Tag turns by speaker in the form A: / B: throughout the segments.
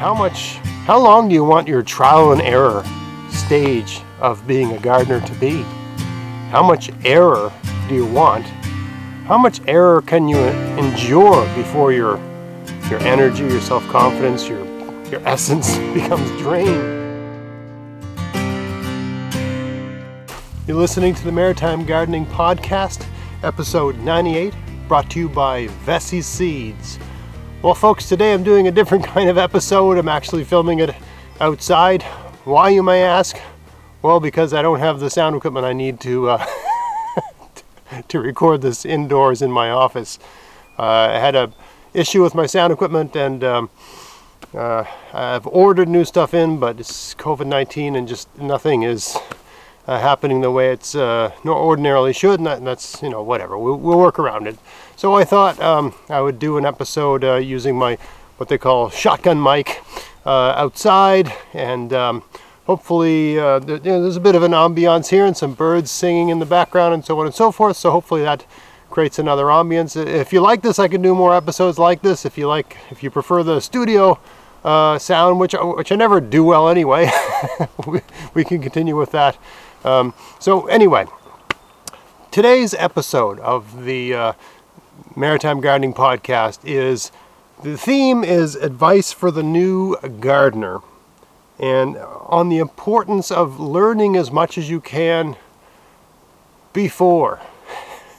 A: how much, how long do you want your trial and error stage of being a gardener to be? How much error do you want? How much error can you endure before your your energy, your self-confidence, your your essence becomes drained? You're listening to the Maritime Gardening Podcast, episode 98, brought to you by Veseys Seeds. Well, folks, today I'm doing a different kind of episode. I'm actually filming it outside. Why, you may ask? Well, because I don't have the sound equipment I need to uh, to record this indoors in my office. Uh, I had a issue with my sound equipment, and um, uh, I've ordered new stuff in, but it's COVID-19, and just nothing is uh, happening the way it's uh, ordinarily should, and, that, and, that's you know whatever. We'll, we'll, work around it. So I thought um, I would do an episode uh, using my what they call shotgun mic uh, outside, and um, hopefully uh, you know, there's a bit of an ambiance here and some birds singing in the background and so on and so forth. So hopefully that creates another ambience. If you like this, I can do more episodes like this. If you like, if you prefer the studio. Uh, sound, which which I never do well anyway. we, we can continue with that. Um, so anyway, today's episode of the uh, Maritime Gardening Podcast is the theme is advice for the new gardener and on the importance of learning as much as you can before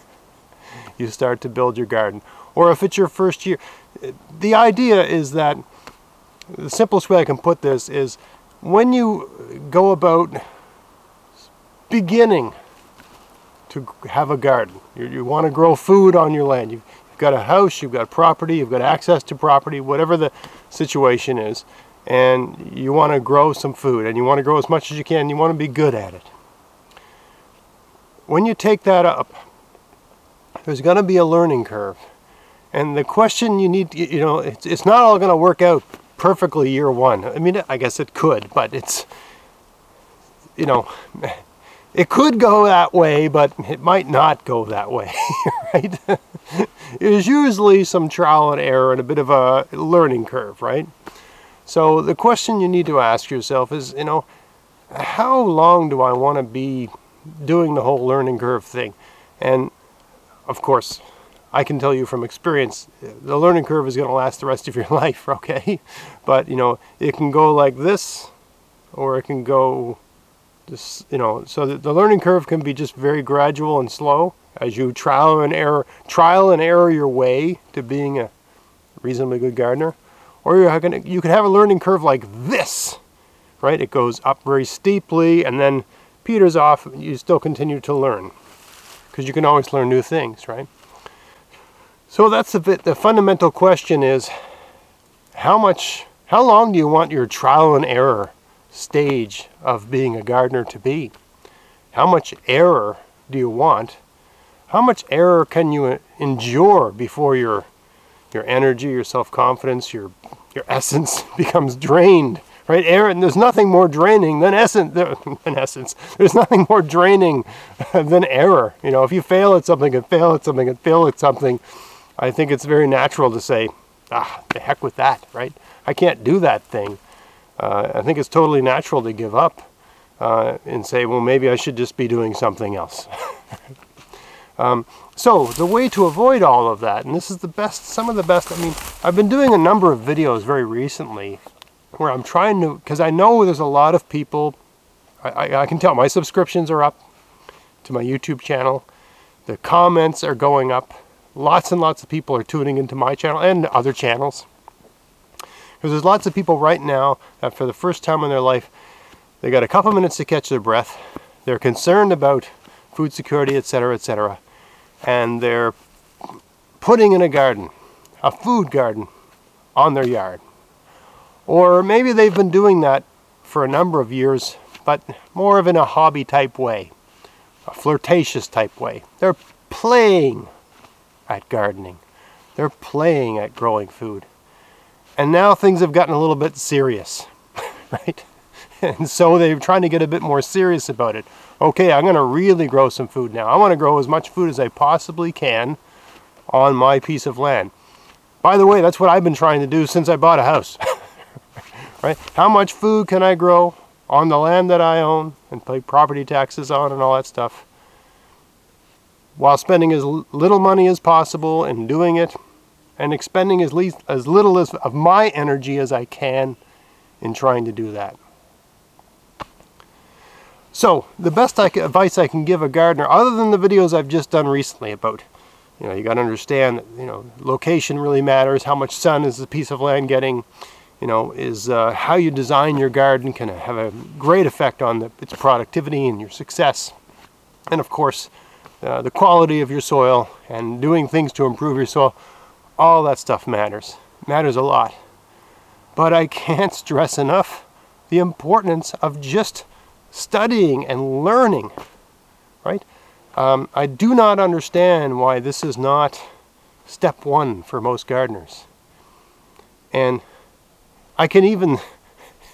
A: you start to build your garden or if it's your first year. The idea is that the simplest way I can put this is when you go about beginning to have a garden. You, you want to grow food on your land. You've, you've got a house, you've got property, you've got access to property, whatever the situation is, and you want to grow some food and you want to grow as much as you can. You want to be good at it. When you take that up, there's going to be a learning curve. And the question you need, you know, it's, it's not all going to work out perfectly year one. I mean, I guess it could, but it's, you know, it could go that way, but it might not go that way, right? There's usually some trial and error and a bit of a learning curve, right? So the question you need to ask yourself is, you know, how long do I want to be doing the whole learning curve thing? And of course, I can tell you from experience, the learning curve is going to last the rest of your life, okay? But, you know, it can go like this, or it can go this, you know, so the learning curve can be just very gradual and slow as you trial and error, trial and error your way to being a reasonably good gardener. Or you're gonna, you could have a learning curve like this, right? It goes up very steeply and then peters off. You still continue to learn because you can always learn new things, right? So that's the bit. The fundamental question is, how much, how long do you want your trial and error stage of being a gardener to be. How much error do you want? How much error can you endure before your your energy, your self-confidence, your your essence becomes drained? Right? Error, and there's nothing more draining than essence. Than essence, there's nothing more draining than error. You know, if you fail at something and fail at something and fail at something, I think it's very natural to say, "Ah, the heck with that!" Right? I can't do that thing uh, I think it's totally natural to give up uh, and say, well, maybe I should just be doing something else. um, so the way to avoid all of that, and this is the best, some of the best, I mean, I've been doing a number of videos very recently where I'm trying to, because I know there's a lot of people, I, I, I can tell my subscriptions are up to my YouTube channel. The comments are going up. Lots and lots of people are tuning into my channel and other channels. Because there's lots of people right now that for the first time in their life, they got a couple minutes to catch their breath. They're concerned about food security, etc., etc. And they're putting in a garden, a food garden, on their yard. Or maybe they've been doing that for a number of years, but more of in a hobby type way, a flirtatious type way. They're playing at gardening. They're playing at growing food. And now things have gotten a little bit serious, right? And so they're trying to get a bit more serious about it. Okay, I'm going to really grow some food now. I want to grow as much food as I possibly can on my piece of land. By the way, that's what I've been trying to do since I bought a house. right? How much food can I grow on the land that I own and pay property taxes on and all that stuff while spending as little money as possible and doing it and expending as, least, as little as, of my energy as I can in trying to do that. So, the best I can, advice I can give a gardener, other than the videos I've just done recently about, you know, you got to understand that, you know, location really matters, how much sun is a piece of land getting, you know, is uh, how you design your garden can have a great effect on the, its productivity and your success. And of course, uh, the quality of your soil and doing things to improve your soil, all that stuff matters. Matters a lot. But I can't stress enough the importance of just studying and learning, right? Um, I do not understand why this is not step one for most gardeners. And I can even,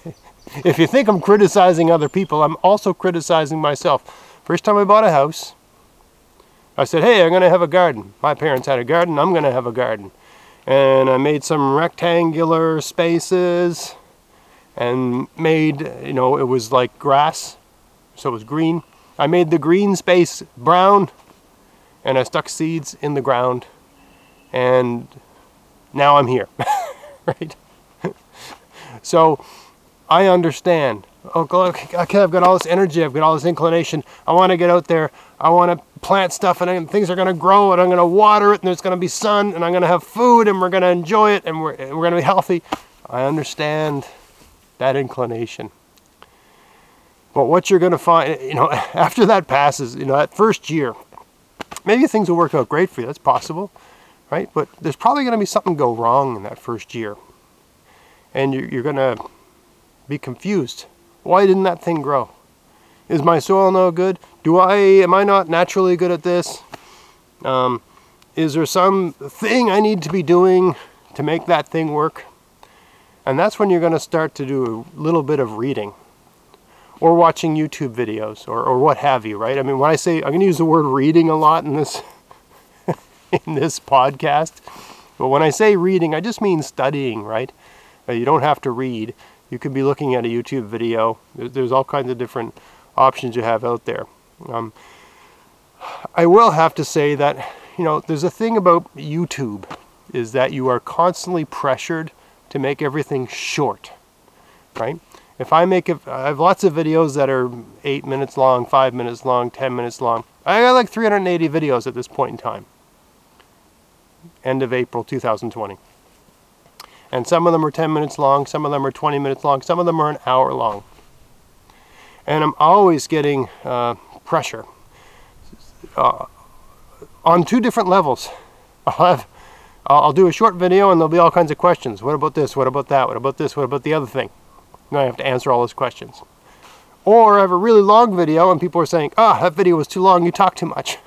A: if you think I'm criticizing other people, I'm also criticizing myself. First time I bought a house, I said, hey, I'm going to have a garden. My parents had a garden, I'm going to have a garden. And I made some rectangular spaces and made, you know, it was like grass, so it was green. I made the green space brown and I stuck seeds in the ground and now I'm here, right? so I understand. Oh, okay, I've got all this energy, I've got all this inclination. I want to get out there. I want to plant stuff and things are going to grow and I'm going to water it and there's going to be sun and I'm going to have food and we're going to enjoy it and we're, we're going to be healthy. I understand that inclination. But what you're going to find, you know, after that passes, you know, that first year, maybe things will work out great for you. That's possible, right? But there's probably going to be something go wrong in that first year. And you're, you're going to be confused. Why didn't that thing grow? Is my soil no good? Do I, am I not naturally good at this? Um, is there some thing I need to be doing to make that thing work? And that's when you're going to start to do a little bit of reading or watching YouTube videos or, or what have you, right? I mean, when I say, I'm going to use the word reading a lot in this, in this podcast, but when I say reading, I just mean studying, right? Uh, you don't have to read. You could be looking at a YouTube video. There's all kinds of different options you have out there. Um, I will have to say that, you know, there's a thing about YouTube is that you are constantly pressured to make everything short, right? If I make it, I have lots of videos that are eight minutes long, five minutes long, 10 minutes long. I got like 380 videos at this point in time. End of April 2020. And some of them are 10 minutes long, some of them are 20 minutes long, some of them are an hour long. And I'm always getting uh, pressure uh, on two different levels. I'll have I'll do a short video and there'll be all kinds of questions. What about this? What about that? What about this? What about the other thing? And I have to answer all those questions. Or I have a really long video and people are saying, ah, oh, that video was too long, you talk too much.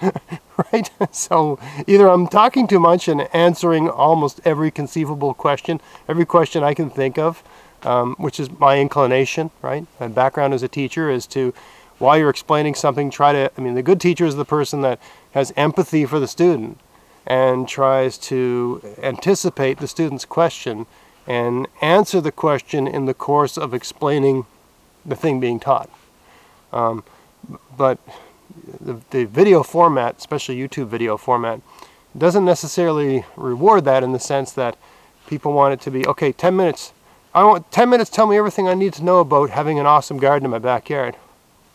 A: right? So either I'm talking too much and answering almost every conceivable question, every question I can think of, um, which is my inclination, right? My background as a teacher is to, while you're explaining something, try to, I mean, the good teacher is the person that has empathy for the student and tries to anticipate the student's question and answer the question in the course of explaining the thing being taught. Um, but the, the video format, especially YouTube video format, doesn't necessarily reward that in the sense that people want it to be okay 10 minutes i want 10 minutes tell me everything i need to know about having an awesome garden in my backyard.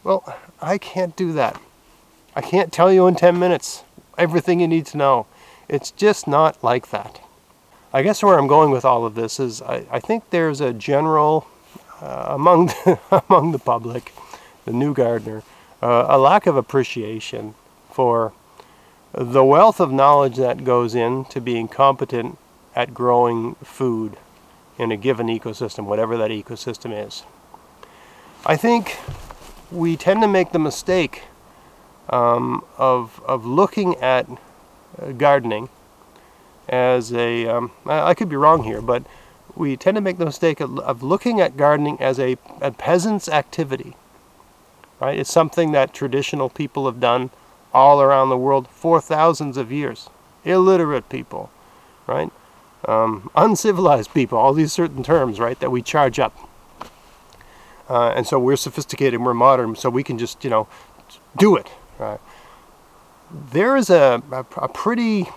A: Well i can't do that. I can't tell you in 10 minutes everything you need to know. It's just not like that. I guess where I'm going with all of this is I, I think there's a general, uh, among, the, among the public, the new gardener, uh, a lack of appreciation for the wealth of knowledge that goes into being competent at growing food in a given ecosystem, whatever that ecosystem is. I think we tend to make the mistake um, of, of looking at uh, gardening as a. Um, I could be wrong here, but we tend to make the mistake of, of looking at gardening as a, a peasant's activity. Right? It's something that traditional people have done all around the world for thousands of years. Illiterate people, right? um, uncivilized people, all these certain terms, right, that we charge up. Uh, and so we're sophisticated, we're modern, so we can just, you know, do it. Right? There is a, a, a pretty,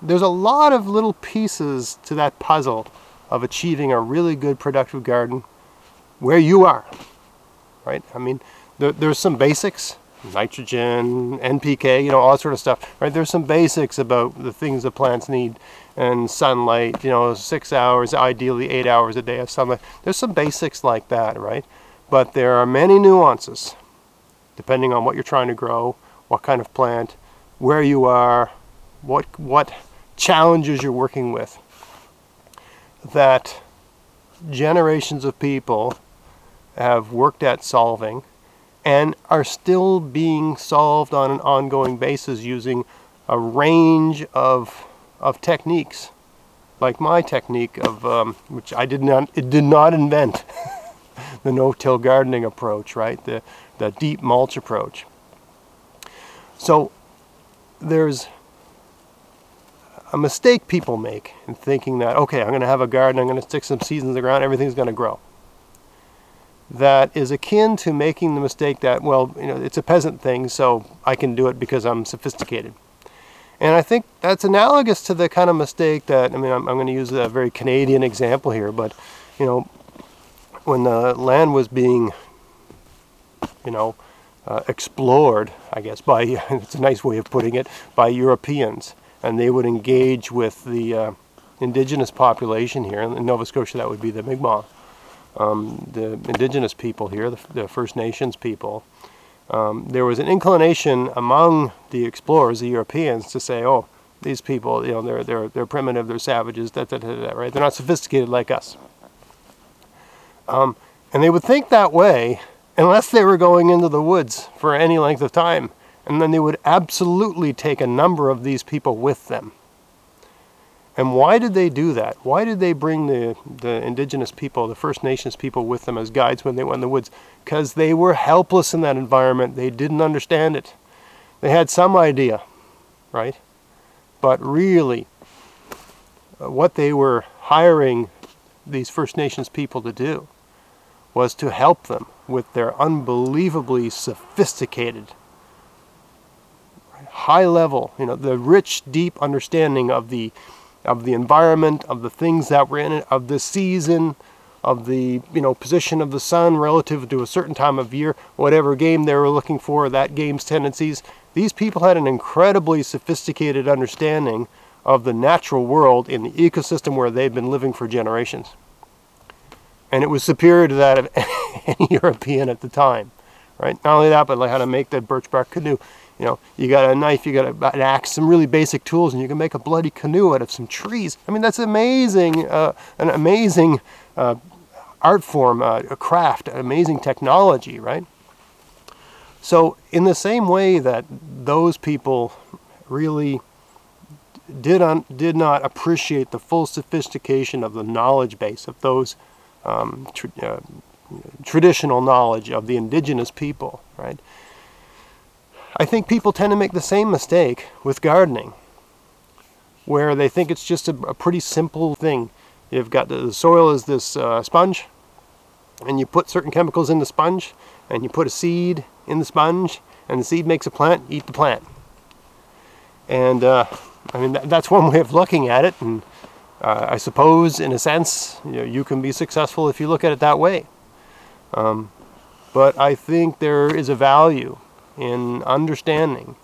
A: there's a lot of little pieces to that puzzle of achieving a really good productive garden where you are, right? I mean, there, there's some basics, nitrogen, NPK, you know, all that sort of stuff, right? There's some basics about the things the plants need and sunlight, you know, six hours, ideally eight hours a day of sunlight. There's some basics like that, right? But there are many nuances depending on what you're trying to grow, what kind of plant, where you are, what, what challenges you're working with, that generations of people have worked at solving and are still being solved on an ongoing basis using a range of, of techniques, like my technique of um, which I did not it did not invent the no-till gardening approach, right? The the deep mulch approach. So there's a mistake people make in thinking that okay, I'm going to have a garden, I'm going to stick some seeds in the ground, everything's going to grow that is akin to making the mistake that, well, you know, it's a peasant thing, so I can do it because I'm sophisticated. And I think that's analogous to the kind of mistake that, I mean, I'm, I'm going to use a very Canadian example here, but, you know, when the land was being, you know, uh, explored, I guess, by, it's a nice way of putting it, by Europeans, and they would engage with the uh, indigenous population here, in Nova Scotia that would be the Mi'kmaq um, the indigenous people here, the, the First Nations people, um, there was an inclination among the explorers, the Europeans, to say, "Oh, these people, you know, they're they're they're primitive, they're savages, that that that right? They're not sophisticated like us." Um, and they would think that way unless they were going into the woods for any length of time, and then they would absolutely take a number of these people with them. And why did they do that? Why did they bring the, the indigenous people, the First Nations people with them as guides when they went in the woods? Because they were helpless in that environment. They didn't understand it. They had some idea, right? But really, uh, what they were hiring these First Nations people to do was to help them with their unbelievably sophisticated, high level, you know, the rich, deep understanding of the of the environment, of the things that were in it, of the season, of the you know position of the sun relative to a certain time of year, whatever game they were looking for, that game's tendencies. These people had an incredibly sophisticated understanding of the natural world in the ecosystem where they've been living for generations. And it was superior to that of any European at the time. Right? Not only that, but like how to make that birch bark canoe you know, you got a knife, you got a, an axe, some really basic tools, and you can make a bloody canoe out of some trees. I mean, that's amazing, uh, an amazing uh, art form, uh, a craft, amazing technology, right? So, in the same way that those people really did un, did not appreciate the full sophistication of the knowledge base of those um, uh, traditional knowledge of the indigenous people, right? I think people tend to make the same mistake with gardening, where they think it's just a, a pretty simple thing. You've got the, the soil is this uh, sponge, and you put certain chemicals in the sponge, and you put a seed in the sponge, and the seed makes a plant. Eat the plant. And uh, I mean that, that's one way of looking at it, and uh, I suppose in a sense you, know, you can be successful if you look at it that way. Um, but I think there is a value in understanding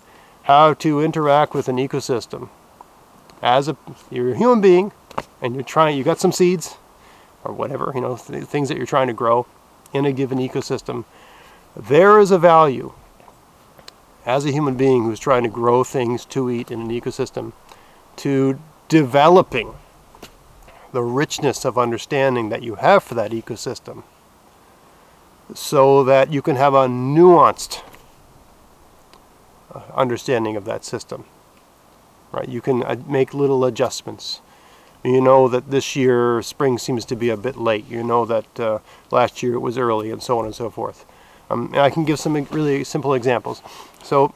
A: how to interact with an ecosystem. As a you're a human being, and you're trying, you got some seeds, or whatever you know, th- things that you're trying to grow in a given ecosystem. There is a value as a human being who's trying to grow things to eat in an ecosystem to developing the richness of understanding that you have for that ecosystem so that you can have a nuanced understanding of that system. Right? You can uh, make little adjustments. You know that this year spring seems to be a bit late. You know that uh, last year it was early, and so on and so forth. Um, and I can give some really simple examples. So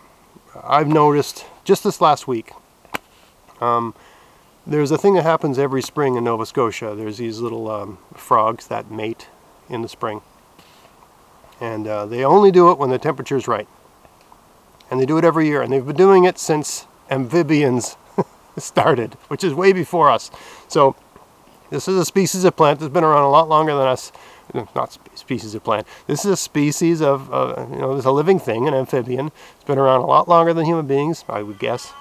A: I've noticed just this last week, um, there's a thing that happens every spring in Nova Scotia. There's these little um, frogs that mate in the spring. And uh, they only do it when the temperature's right. And they do it every year. And they've been doing it since amphibians started, which is way before us. So this is a species of plant that's been around a lot longer than us. Not species of plant. This is a species of, uh, you know, there's a living thing, an amphibian. It's been around a lot longer than human beings, I would guess.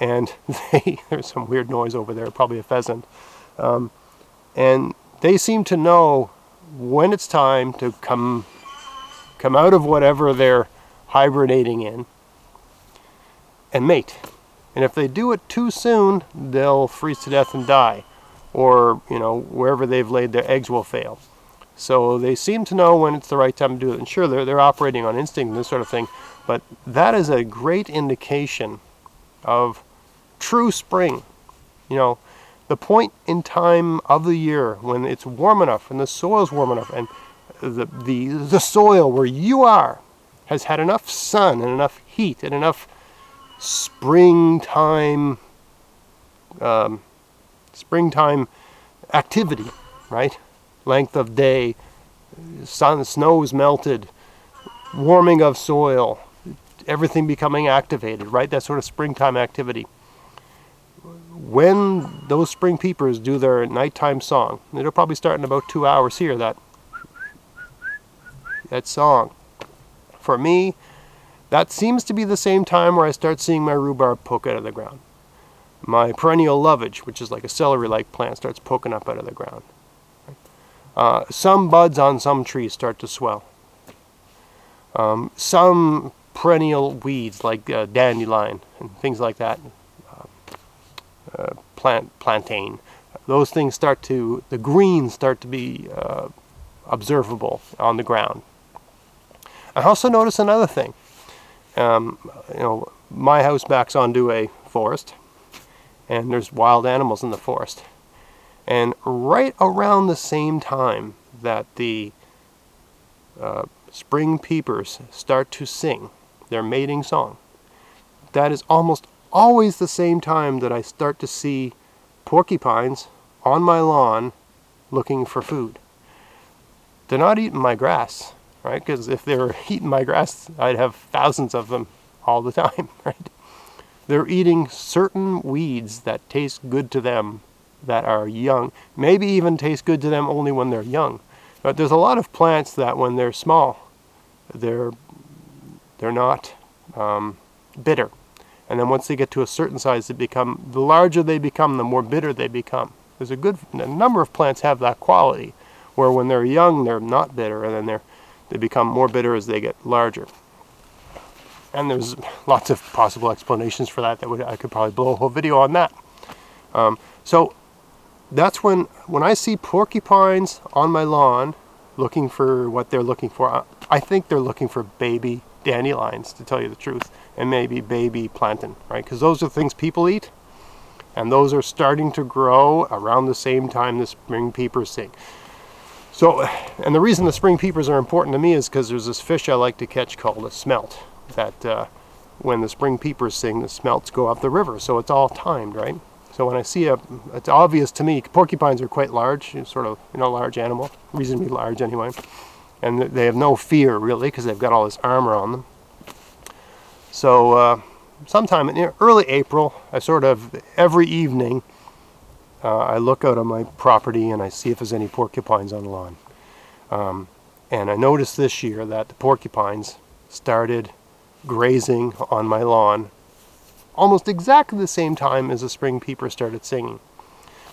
A: And they, there's some weird noise over there, probably a pheasant. Um, and they seem to know when it's time to come, come out of whatever they're hibernating in and mate. And if they do it too soon, they'll freeze to death and die. Or, you know, wherever they've laid their eggs will fail. So they seem to know when it's the right time to do it. And sure, they're, they're operating on instinct and this sort of thing. But that is a great indication of true spring. You know, the point in time of the year when it's warm enough and the soil's warm enough and the, the, the soil where you are has had enough sun and enough heat and enough springtime um, springtime activity, right? Length of day, sun, snow's melted, warming of soil, everything becoming activated, right? That sort of springtime activity. When those spring peepers do their nighttime song, it'll probably start in about two hours here, that, that song. For me, that seems to be the same time where I start seeing my rhubarb poke out of the ground. My perennial lovage, which is like a celery-like plant, starts poking up out of the ground. Uh, some buds on some trees start to swell. Um, some perennial weeds like uh, dandelion and things like that, uh, uh plant plantain, those things start to, the greens start to be uh, observable on the ground. I also notice another thing. Um, you know, my house backs onto a forest, and there's wild animals in the forest. And right around the same time that the uh, spring peepers start to sing their mating song, that is almost always the same time that I start to see porcupines on my lawn looking for food. They're not eating my grass right? Because if they were eating my grass, I'd have thousands of them all the time, right? They're eating certain weeds that taste good to them that are young, maybe even taste good to them only when they're young. But there's a lot of plants that when they're small, they're, they're not um, bitter. And then once they get to a certain size, they become, the larger they become, the more bitter they become. There's a good a number of plants have that quality, where when they're young, they're not bitter, and then they're they become more bitter as they get larger. And there's lots of possible explanations for that. That would I could probably blow a whole video on that. Um, so that's when when I see porcupines on my lawn looking for what they're looking for. I think they're looking for baby dandelions, to tell you the truth, and maybe baby plantain, right? Because those are things people eat, and those are starting to grow around the same time the spring peepers sing. So, and the reason the spring peepers are important to me is because there's this fish I like to catch called a smelt. That uh, when the spring peepers sing, the smelts go up the river. So it's all timed, right? So when I see a, it's obvious to me, porcupines are quite large, sort of, you know, large animal, reasonably large anyway. And they have no fear really because they've got all this armor on them. So uh, sometime in early April, I sort of, every evening, uh, I look out on my property and I see if there's any porcupines on the lawn. Um, and I noticed this year that the porcupines started grazing on my lawn almost exactly the same time as the spring peeper started singing.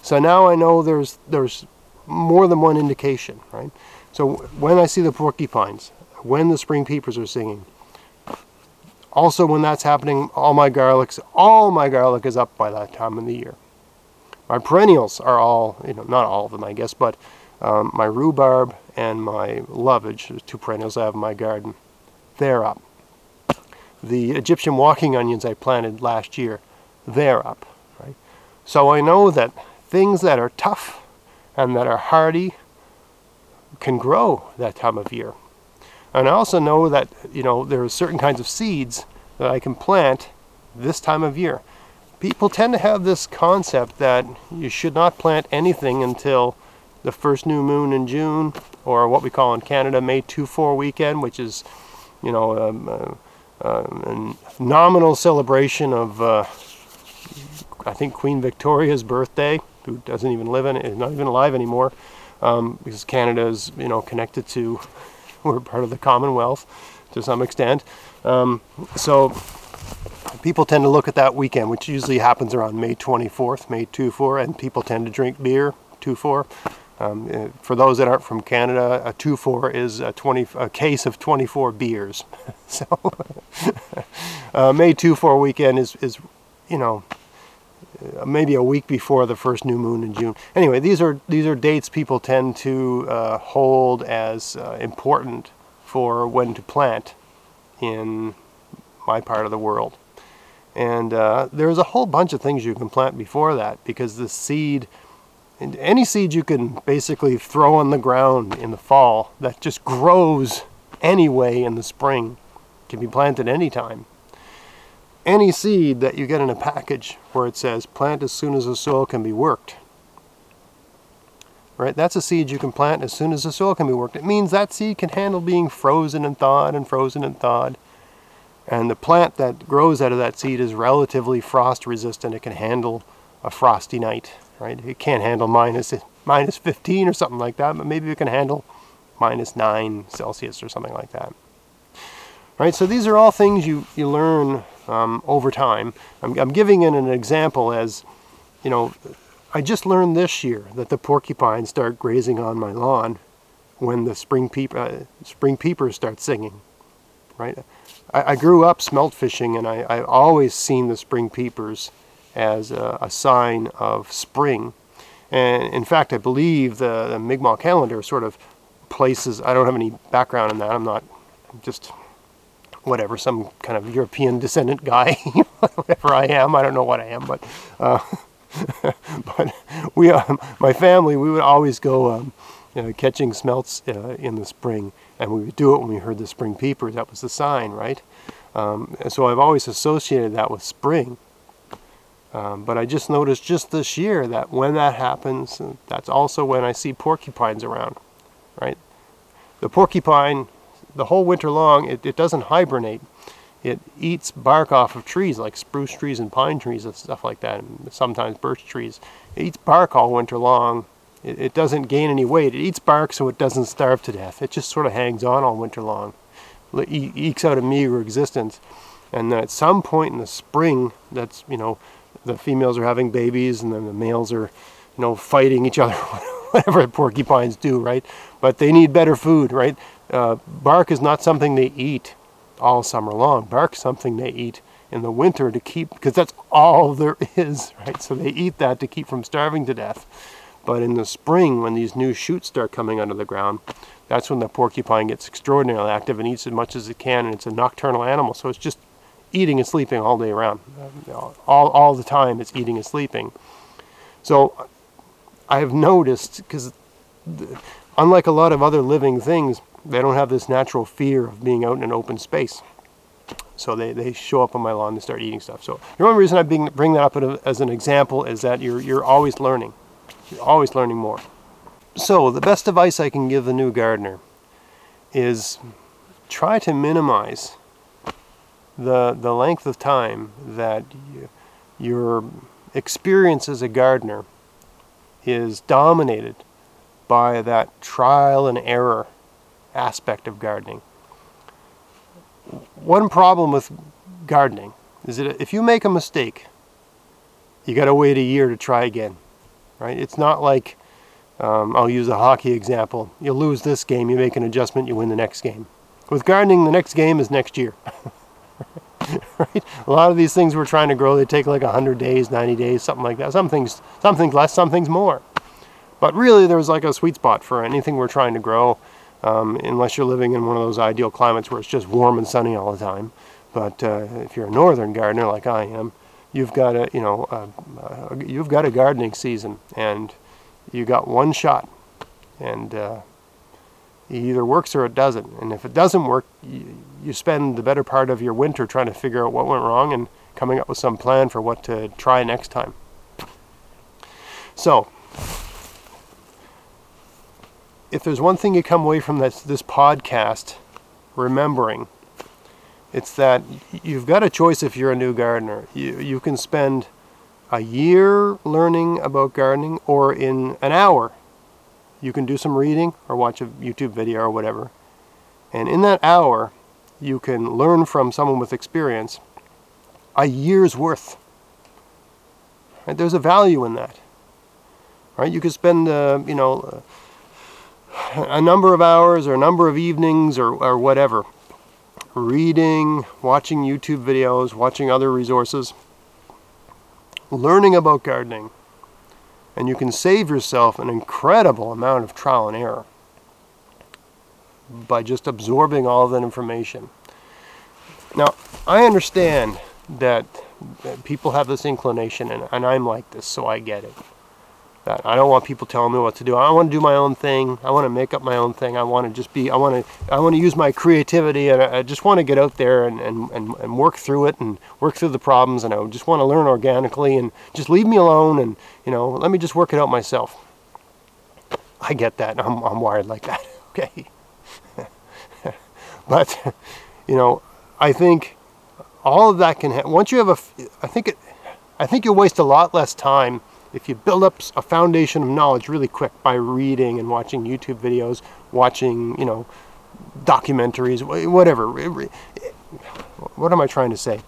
A: So now I know there's there's more than one indication, right? So when I see the porcupines, when the spring peepers are singing, also when that's happening, all my garlics, all my garlic is up by that time of the year. My perennials are all, you know, not all of them, I guess, but um, my rhubarb and my lovage, two perennials I have in my garden, they're up. The Egyptian walking onions I planted last year, they're up. Right? So I know that things that are tough and that are hardy can grow that time of year. And I also know that, you know, there are certain kinds of seeds that I can plant this time of year people tend to have this concept that you should not plant anything until the first new moon in June, or what we call in Canada May 2-4 weekend, which is, you know, um, uh, uh, a nominal celebration of, uh, I think, Queen Victoria's birthday, who doesn't even live in it, not even alive anymore, um, because Canada is, you know, connected to, we're part of the Commonwealth to some extent. Um, so people tend to look at that weekend, which usually happens around May 24th, May 2-4, and people tend to drink beer 2-4. Um, uh, for those that aren't from Canada, a 2-4 is a, 20, a case of 24 beers. so uh, May 2-4 weekend is, is, you know, uh, maybe a week before the first new moon in June. Anyway, these are these are dates people tend to uh, hold as uh, important for when to plant in my part of the world. And uh, there's a whole bunch of things you can plant before that because the seed, any seed you can basically throw on the ground in the fall that just grows anyway in the spring can be planted anytime. Any seed that you get in a package where it says plant as soon as the soil can be worked, right? That's a seed you can plant as soon as the soil can be worked. It means that seed can handle being frozen and thawed and frozen and thawed and the plant that grows out of that seed is relatively frost resistant. It can handle a frosty night, right? It can't handle minus, minus 15 or something like that, but maybe it can handle minus 9 Celsius or something like that. Right, so these are all things you, you learn um, over time. I'm, I'm giving it an example as, you know, I just learned this year that the porcupines start grazing on my lawn when the spring, peep, uh, spring peepers start singing, right? I, I grew up smelt fishing, and I, I've always seen the spring peepers as a, a, sign of spring. And in fact, I believe the, the Mi'kmaq calendar sort of places, I don't have any background in that, I'm not just whatever, some kind of European descendant guy, whatever I am, I don't know what I am, but, uh, but we, uh, my family, we would always go um, you know, catching smelts uh, in the spring and we would do it when we heard the spring peeper. That was the sign, right? Um, and so I've always associated that with spring. Um, but I just noticed just this year that when that happens, that's also when I see porcupines around, right? The porcupine, the whole winter long, it, it doesn't hibernate. It eats bark off of trees like spruce trees and pine trees and stuff like that, and sometimes birch trees. It eats bark all winter long it, it doesn't gain any weight. It eats bark so it doesn't starve to death. It just sort of hangs on all winter long. It ekes out a meager existence. And at some point in the spring, that's, you know, the females are having babies and then the males are, you know, fighting each other, whatever porcupines do, right? But they need better food, right? Uh, bark is not something they eat all summer long. Bark's something they eat in the winter to keep, because that's all there is, right? So they eat that to keep from starving to death. But in the spring, when these new shoots start coming of the ground, that's when the porcupine gets extraordinarily active and eats as much as it can. And it's a nocturnal animal, so it's just eating and sleeping all day around. All, all the time, it's eating and sleeping. So I have noticed, because unlike a lot of other living things, they don't have this natural fear of being out in an open space. So they, they show up on my lawn and start eating stuff. So the only reason I bring that up as an example is that you're, you're always learning. Always learning more. So the best advice I can give the new gardener is try to minimize the, the length of time that you, your experience as a gardener is dominated by that trial and error aspect of gardening. One problem with gardening is that if you make a mistake, you got to wait a year to try again right? It's not like, um, I'll use a hockey example. You lose this game, you make an adjustment, you win the next game. With gardening, the next game is next year. right? A lot of these things we're trying to grow, they take like 100 days, 90 days, something like that. Some things, some things less, some things more. But really, there's like a sweet spot for anything we're trying to grow, um, unless you're living in one of those ideal climates where it's just warm and sunny all the time. But uh, if you're a northern gardener like I am, you've got a you know uh, uh, you've got a gardening season and you got one shot and uh, it either works or it doesn't and if it doesn't work you, you spend the better part of your winter trying to figure out what went wrong and coming up with some plan for what to try next time. So, if there's one thing you come away from this this podcast remembering, it's that you've got a choice if you're a new gardener. You you can spend a year learning about gardening or in an hour you can do some reading or watch a YouTube video or whatever. And in that hour, you can learn from someone with experience a year's worth. Right? There's a value in that. Right? You could spend, uh, you know, a number of hours or a number of evenings or, or whatever reading, watching YouTube videos, watching other resources, learning about gardening, and you can save yourself an incredible amount of trial and error by just absorbing all of that information. Now, I understand that people have this inclination, and, and I'm like this, so I get it that. I don't want people telling me what to do. I want to do my own thing. I want to make up my own thing. I want to just be, I want to, I want to use my creativity and I, just want to get out there and, and, and, and work through it and work through the problems and I just want to learn organically and just leave me alone and, you know, let me just work it out myself. I get that. I'm, I'm wired like that. okay. but, you know, I think all of that can, ha- once you have a, I think it, I think you'll waste a lot less time if you build up a foundation of knowledge really quick by reading and watching YouTube videos, watching, you know, documentaries, whatever. What am I trying to say?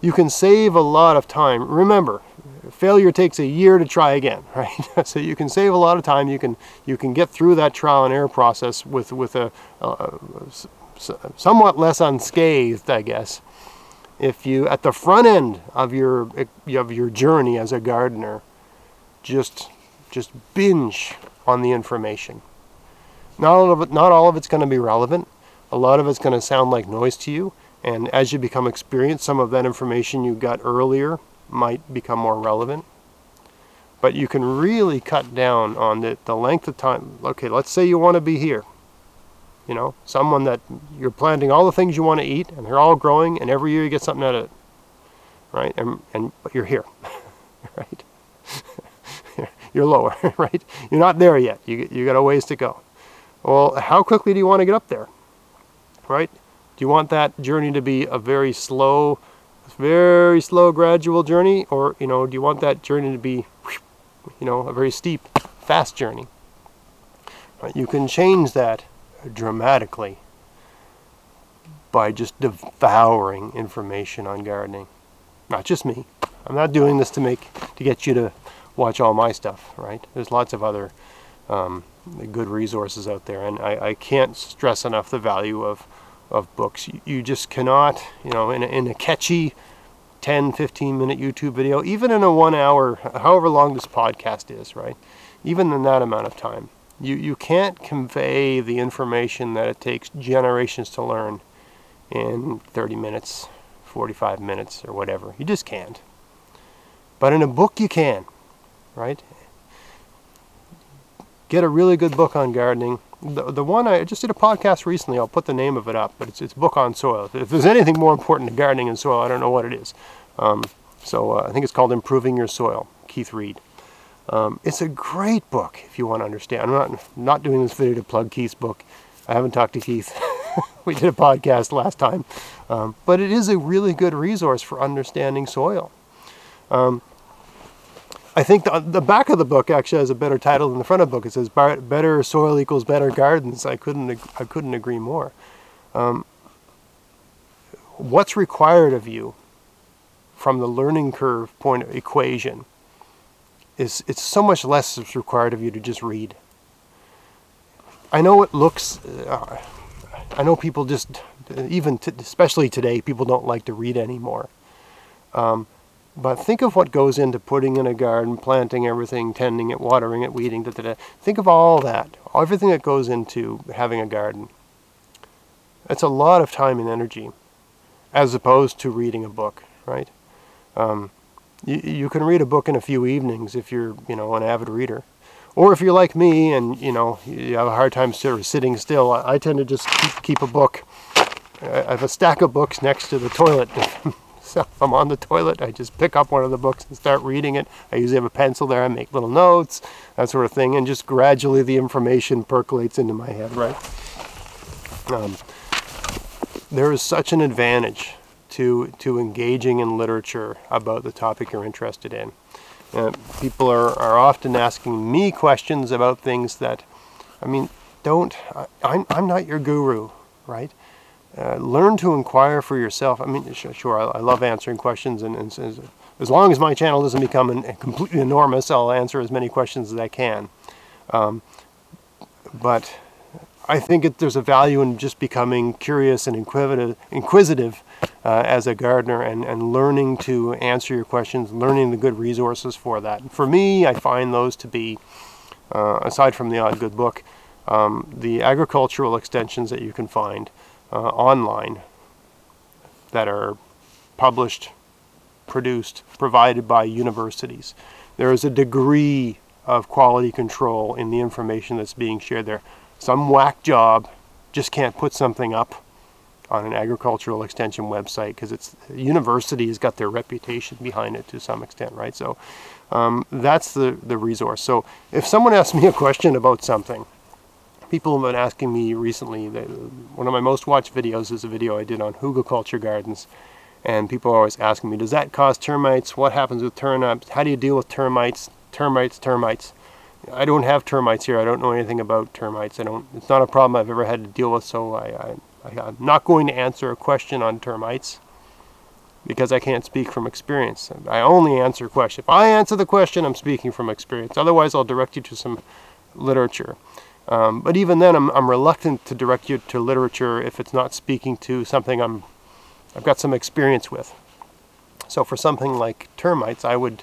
A: You can save a lot of time. Remember, failure takes a year to try again, right? so you can save a lot of time. You can you can get through that trial and error process with with a, somewhat less unscathed, I guess. If you at the front end of your of your journey as a gardener, just just binge on the information. Not all of it, not all of it's going to be relevant. A lot of it's going to sound like noise to you, and as you become experienced, some of that information you got earlier might become more relevant. But you can really cut down on the, the length of time. Okay, let's say you want to be here. You know, someone that you're planting all the things you want to eat, and they're all growing, and every year you get something out of it, right? And and but you're here, right? You're lower, right? You're not there yet. You, you got a ways to go. Well, how quickly do you want to get up there, right? Do you want that journey to be a very slow, very slow, gradual journey, or you know, do you want that journey to be, you know, a very steep, fast journey? Right? You can change that dramatically by just devouring information on gardening. Not just me. I'm not doing this to make to get you to watch all my stuff, right? There's lots of other um, good resources out there, and I, I, can't stress enough the value of, of books. You, you just cannot, you know, in a, in a catchy 10, 15 minute YouTube video, even in a one hour, however long this podcast is, right? Even in that amount of time, you, you can't convey the information that it takes generations to learn in 30 minutes, 45 minutes, or whatever. You just can't. But in a book, you can right? Get a really good book on gardening. The, the one I just did a podcast recently, I'll put the name of it up, but it's, it's book on soil. If there's anything more important to gardening and soil, I don't know what it is. Um, so uh, I think it's called Improving Your Soil, Keith Reid. Um, it's a great book if you want to understand. I'm not, not doing this video to plug Keith's book. I haven't talked to Keith. we did a podcast last time. Um, but it is a really good resource for understanding soil. Um, I think the, the back of the book actually has a better title than the front of the book. It says "Better soil equals better gardens." I couldn't I couldn't agree more. Um, what's required of you from the learning curve point of equation is it's so much less is required of you to just read. I know it looks. Uh, I know people just even t- especially today people don't like to read anymore. Um, but think of what goes into putting in a garden, planting everything, tending it, watering it, weeding, da, da, da. Think of all that, everything that goes into having a garden. It's a lot of time and energy, as opposed to reading a book, right? Um, you, you can read a book in a few evenings if you're, you know, an avid reader. Or if you're like me and, you know, you have a hard time sort of sitting still, I, I tend to just keep, keep a book. I have a stack of books next to the toilet so if I'm on the toilet, I just pick up one of the books and start reading it. I usually have a pencil there. I make little notes, that sort of thing, and just gradually the information percolates into my head, right? Um, there is such an advantage to to engaging in literature about the topic you're interested in. Uh, people are, are often asking me questions about things that, I mean, don't, I, I'm, I'm not your guru, right? Uh, learn to inquire for yourself. I mean, sure, I, I love answering questions, and, and, as long as my channel doesn't become an, completely enormous, I'll answer as many questions as I can. Um, but I think it, there's a value in just becoming curious and inquisitive, inquisitive uh, as a gardener and, and learning to answer your questions, learning the good resources for that. For me, I find those to be, uh, aside from the odd good book, um, the agricultural extensions that you can find online that are published, produced, provided by universities. There is a degree of quality control in the information that's being shared there some whack job just can't put something up on an agricultural extension website because it's university has got their reputation behind it to some extent, right? So um, that's the the resource. So if someone asks me a question about something, people have been asking me recently. That uh, one of my most watched videos is a video I did on hugelkultur gardens, and people are always asking me, does that cause termites? What happens with turnips? How do you deal with termites? Termites, termites. I don't have termites here. I don't know anything about termites. I don't. It's not a problem I've ever had to deal with. So I, I, I'm not going to answer a question on termites because I can't speak from experience. I only answer questions. If I answer the question, I'm speaking from experience. Otherwise, I'll direct you to some literature. Um, but even then, I'm, I'm reluctant to direct you to literature if it's not speaking to something I'm, I've got some experience with. So for something like termites, I would,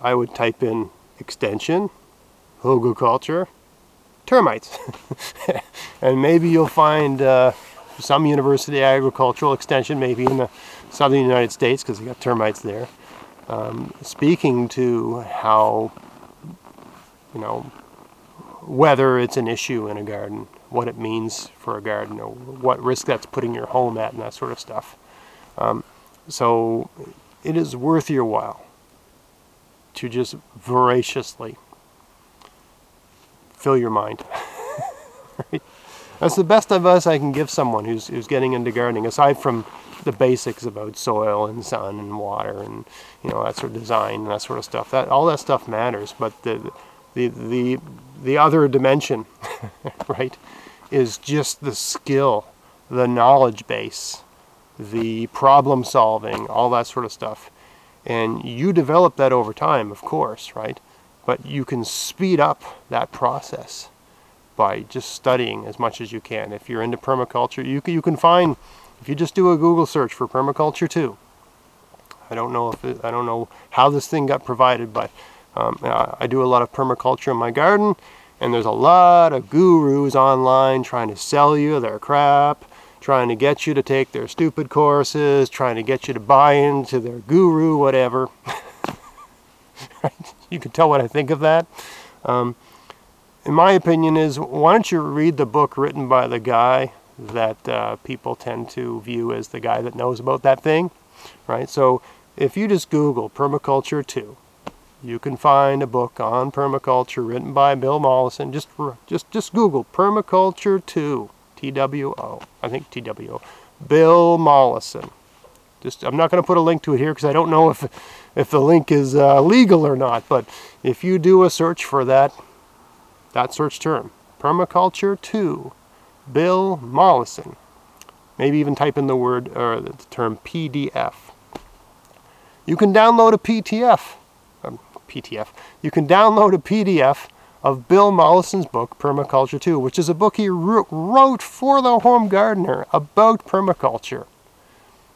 A: I would type in extension hugelkultur, termites. and maybe you'll find uh, some university agricultural extension, maybe in the southern United States, because they got termites there, um, speaking to how, you know, whether it's an issue in a garden, what it means for a garden, or what risk that's putting your home at, and that sort of stuff. Um, so it is worth your while to just voraciously fill your mind. That's the best advice I can give someone who's, who's getting into gardening, aside from the basics about soil and sun and water and you know that sort of design and that sort of stuff. That all that stuff matters, but the the the the other dimension, right, is just the skill, the knowledge base, the problem solving, all that sort of stuff. And you develop that over time, of course, right? But you can speed up that process by just studying as much as you can. If you're into permaculture, you can, you can find, if you just do a Google search for permaculture too. I don't know if it, I don't know how this thing got provided, but um, I do a lot of permaculture in my garden, and there's a lot of gurus online trying to sell you their crap, trying to get you to take their stupid courses, trying to get you to buy into their guru, whatever. you can tell what I think of that. Um, in my opinion, is why don't you read the book written by the guy that uh, people tend to view as the guy that knows about that thing, right? So if you just Google permaculture 2, you can find a book on permaculture written by Bill Mollison. Just just just Google permaculture 2, T W O. I think T W O. Bill Mollison. Just I'm not going to put a link to it here because I don't know if if the link is uh, legal or not. But if you do a search for that that search term, permaculture 2, Bill Mollison, maybe even type in the word or the term PDF. You can download a PTF, PTF. You can download a PDF of Bill Mollison's book, Permaculture 2, which is a book he wrote for the home gardener about permaculture.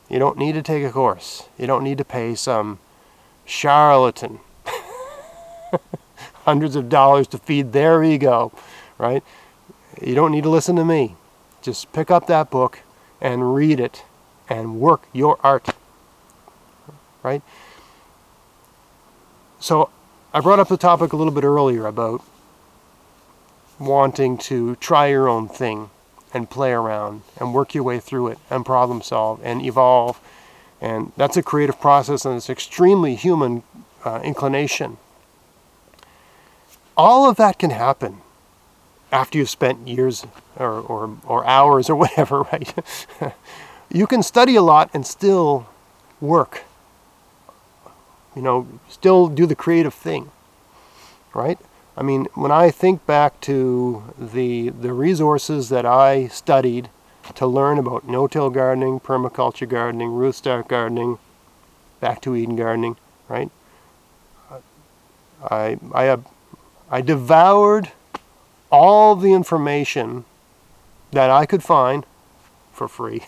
A: You don't need to take a course. You don't need to pay some charlatan hundreds of dollars to feed their ego, right? You don't need to listen to me. Just pick up that book and read it and work your art, right? So I brought up the topic a little bit earlier about wanting to try your own thing and play around and work your way through it and problem solve and evolve And that's a creative process and it's extremely human uh, inclination. All of that can happen after you've spent years or, or, or hours or whatever, right? you can study a lot and still work. You know, still do the creative thing, right? I mean, when I think back to the the resources that I studied to learn about no-till gardening, permaculture gardening, Ruth Stout gardening, back to Eden gardening, right? I I I devoured all the information that I could find for free.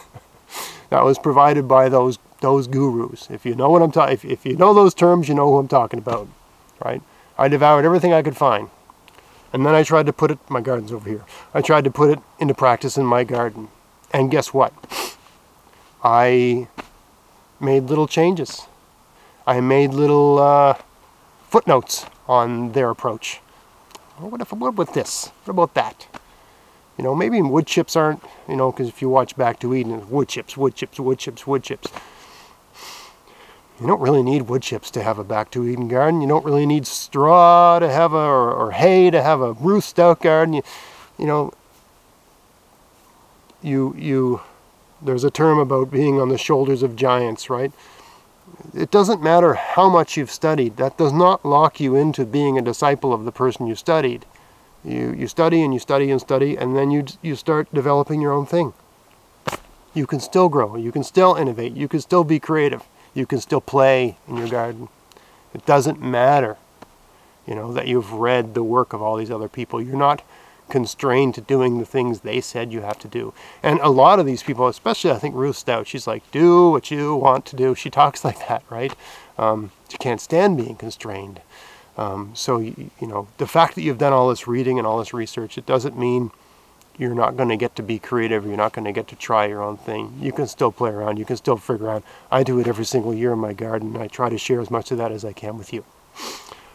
A: that was provided by those those gurus. If you know what I'm talking, if, if you know those terms, you know who I'm talking about, right? I devoured everything I could find, and then I tried to put it. My garden's over here. I tried to put it into practice in my garden, and guess what? I made little changes. I made little uh, footnotes on their approach. What if what with this? What about that? You know, maybe wood chips aren't, you know, because if you watch Back to Eden, wood chips, wood chips, wood chips, wood chips. You don't really need wood chips to have a Back to Eden garden. You don't really need straw to have a, or, or hay to have a Ruth Stout garden. You, you know, you, you, there's a term about being on the shoulders of giants, right? It doesn't matter how much you've studied. That does not lock you into being a disciple of the person you studied. You, you study and you study and study, and then you, you start developing your own thing. You can still grow. You can still innovate. You can still be creative. You can still play in your garden. It doesn't matter, you know, that you've read the work of all these other people. You're not constrained to doing the things they said you have to do. And a lot of these people, especially I think Ruth Stout, she's like, do what you want to do. She talks like that, right? Um, she can't stand being constrained. Um, so, you, you know, the fact that you've done all this reading and all this research, it doesn't mean you're not going to get to be creative. You're not going to get to try your own thing. You can still play around. You can still figure out. I do it every single year in my garden. I try to share as much of that as I can with you.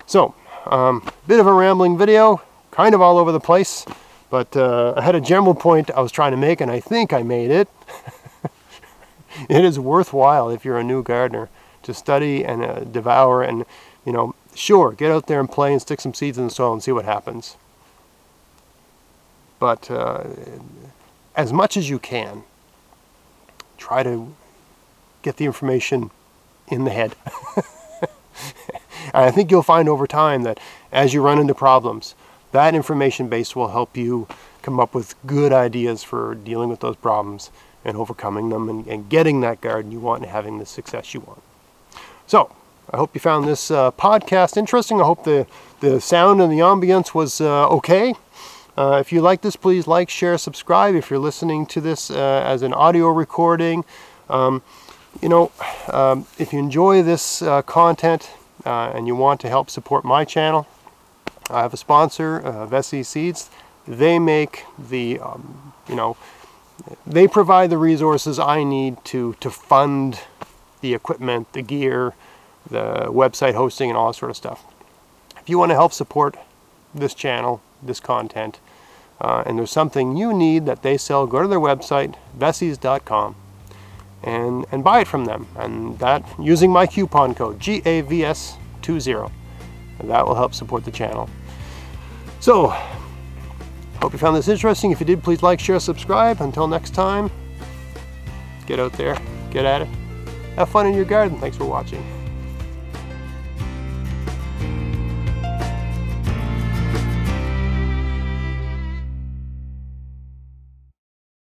A: So, um, bit of a rambling video, kind of all over the place, but uh, I had a general point I was trying to make, and I think I made it. it is worthwhile if you're a new gardener to study and uh, devour and, you know, sure, get out there and play and stick some seeds in the soil and see what happens. But uh, as much as you can, try to get the information in the head. and I think you'll find over time that as you run into problems, that information base will help you come up with good ideas for dealing with those problems and overcoming them and, and getting that garden you want and having the success you want. So, I hope you found this uh, podcast interesting. I hope the, the sound and the ambience was uh, okay. Uh, if you like this, please like, share, subscribe. If you're listening to this uh, as an audio recording, um, you know, um, if you enjoy this uh, content uh, and you want to help support my channel, I have a sponsor, uh, Veseys Seeds. They make the, um, you know, they provide the resources I need to to fund the equipment, the gear, the website hosting, and all that sort of stuff. If you want to help support this channel, this content, uh, and there's something you need that they sell, go to their website, veseys.com, and, and buy it from them. And that, using my coupon code, GAVS20, that will help support the channel. So, hope you found this interesting. If you did, please like, share, subscribe. Until next time, get out there, get at it. Have fun in your garden. Thanks for watching.